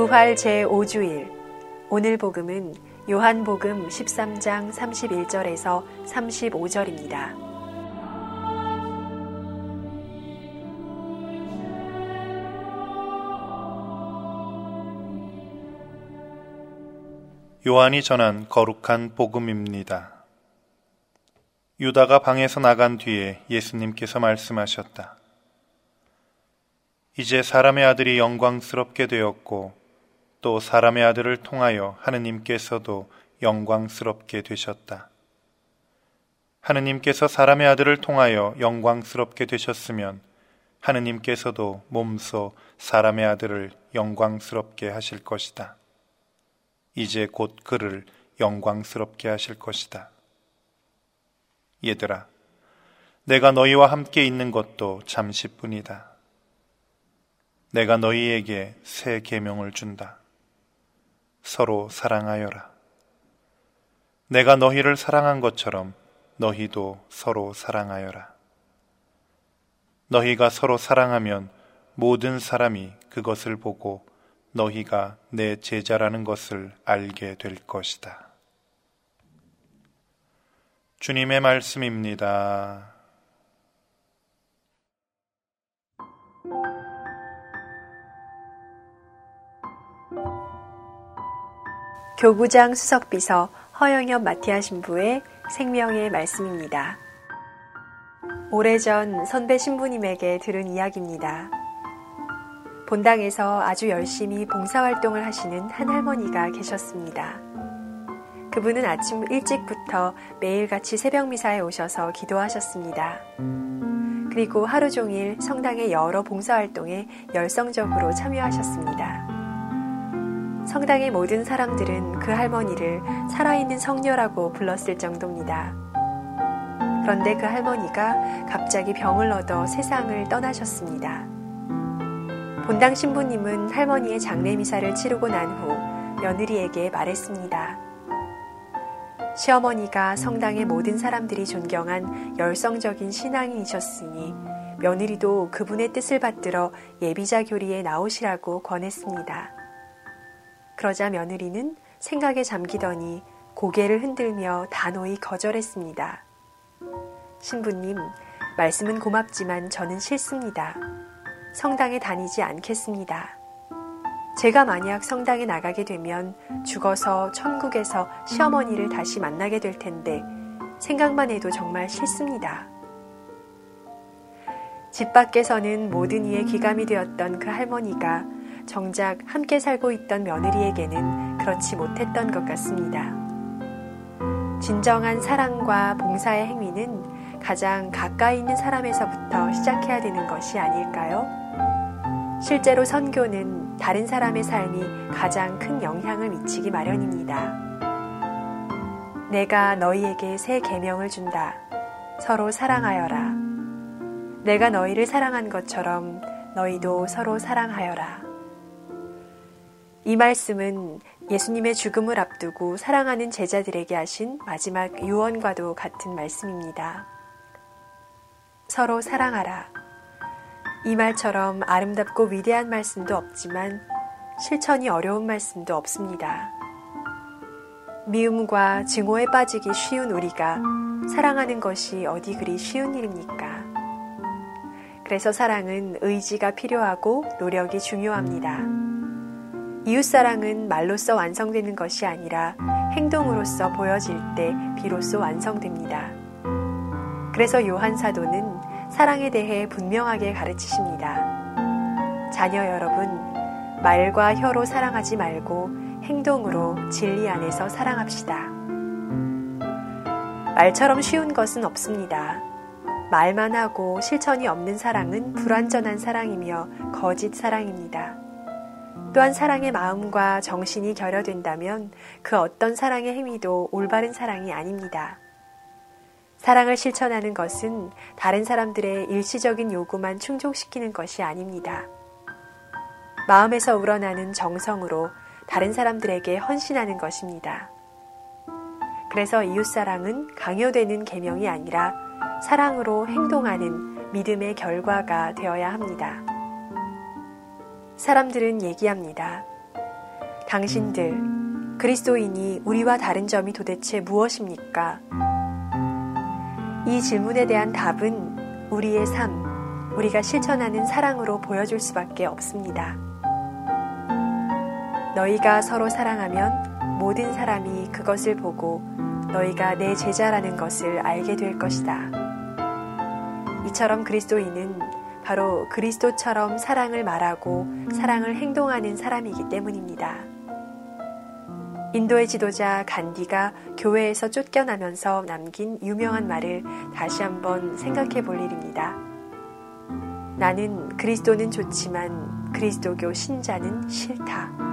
부활 제5주일 오늘 복음은 요한복음 13장 31절에서 35절입니다. 요한이 전한 거룩한 복음입니다. 유다가 방에서 나간 뒤에 예수님께서 말씀하셨다. 이제 사람의 아들이 영광스럽게 되었고 또 사람의 아들을 통하여 하느님께서도 영광스럽게 되셨다. 하느님께서 사람의 아들을 통하여 영광스럽게 되셨으면 하느님께서도 몸소 사람의 아들을 영광스럽게 하실 것이다. 이제 곧 그를 영광스럽게 하실 것이다. 얘들아, 내가 너희와 함께 있는 것도 잠시뿐이다. 내가 너희에게 새 계명을 준다. 서로 사랑하여라. 내가 너희를 사랑한 것처럼 너희도 서로 사랑하여라. 너희가 서로 사랑하면 모든 사람이 그것을 보고 너희가 내 제자라는 것을 알게 될 것이다. 주님의 말씀입니다. 교구장 수석비서 허영엽 마티아 신부의 생명의 말씀입니다. 오래전 선배 신부님에게 들은 이야기입니다. 본당에서 아주 열심히 봉사활동을 하시는 한 할머니가 계셨습니다. 그분은 아침 일찍부터 매일같이 새벽 미사에 오셔서 기도하셨습니다. 그리고 하루 종일 성당의 여러 봉사활동에 열성적으로 참여하셨습니다. 성당의 모든 사람들은 그 할머니를 살아있는 성녀라고 불렀을 정도입니다. 그런데 그 할머니가 갑자기 병을 얻어 세상을 떠나셨습니다. 본당 신부님은 할머니의 장례 미사를 치르고 난 후 며느리에게 말했습니다. 시어머니가 성당의 모든 사람들이 존경한 열성적인 신앙인이셨으니 며느리도 그분의 뜻을 받들어 예비자 교리에 나오시라고 권했습니다. 그러자 며느리는 생각에 잠기더니 고개를 흔들며 단호히 거절했습니다. 신부님, 말씀은 고맙지만 저는 싫습니다. 성당에 다니지 않겠습니다. 제가 만약 성당에 나가게 되면 죽어서 천국에서 시어머니를 다시 만나게 될 텐데 생각만 해도 정말 싫습니다. 집 밖에서는 모든 이의 귀감이 되었던 그 할머니가 정작 함께 살고 있던 며느리에게는 그렇지 못했던 것 같습니다. 진정한 사랑과 봉사의 행위는 가장 가까이 있는 사람에서부터 시작해야 되는 것이 아닐까요? 실제로 선교는 다른 사람의 삶이 가장 큰 영향을 미치기 마련입니다. 내가 너희에게 새 계명을 준다. 서로 사랑하여라. 내가 너희를 사랑한 것처럼 너희도 서로 사랑하여라. 이 말씀은 예수님의 죽음을 앞두고 사랑하는 제자들에게 하신 마지막 유언과도 같은 말씀입니다. 서로 사랑하라. 이 말처럼 아름답고 위대한 말씀도 없지만 실천이 어려운 말씀도 없습니다. 미움과 증오에 빠지기 쉬운 우리가 사랑하는 것이 어디 그리 쉬운 일입니까? 그래서 사랑은 의지가 필요하고 노력이 중요합니다. 이웃사랑은 말로써 완성되는 것이 아니라 행동으로서 보여질 때 비로소 완성됩니다. 그래서 요한 사도는 사랑에 대해 분명하게 가르치십니다. 자녀 여러분, 말과 혀로 사랑하지 말고 행동으로 진리 안에서 사랑합시다. 말처럼 쉬운 것은 없습니다. 말만 하고 실천이 없는 사랑은 불완전한 사랑이며 거짓 사랑입니다. 또한 사랑의 마음과 정신이 결여된다면 그 어떤 사랑의 행위도 올바른 사랑이 아닙니다. 사랑을 실천하는 것은 다른 사람들의 일시적인 요구만 충족시키는 것이 아닙니다. 마음에서 우러나는 정성으로 다른 사람들에게 헌신하는 것입니다. 그래서 이웃사랑은 강요되는 계명이 아니라 사랑으로 행동하는 믿음의 결과가 되어야 합니다. 사람들은 얘기합니다. 당신들, 그리스도인이 우리와 다른 점이 도대체 무엇입니까? 이 질문에 대한 답은 우리의 삶, 우리가 실천하는 사랑으로 보여줄 수밖에 없습니다. 너희가 서로 사랑하면 모든 사람이 그것을 보고 너희가 내 제자라는 것을 알게 될 것이다. 이처럼 그리스도인은 바로 그리스도처럼 사랑을 말하고 사랑을 행동하는 사람이기 때문입니다. 인도의 지도자 간디가 교회에서 쫓겨나면서 남긴 유명한 말을 다시 한번 생각해 볼 일입니다. 나는 그리스도는 좋지만 그리스도교 신자는 싫다.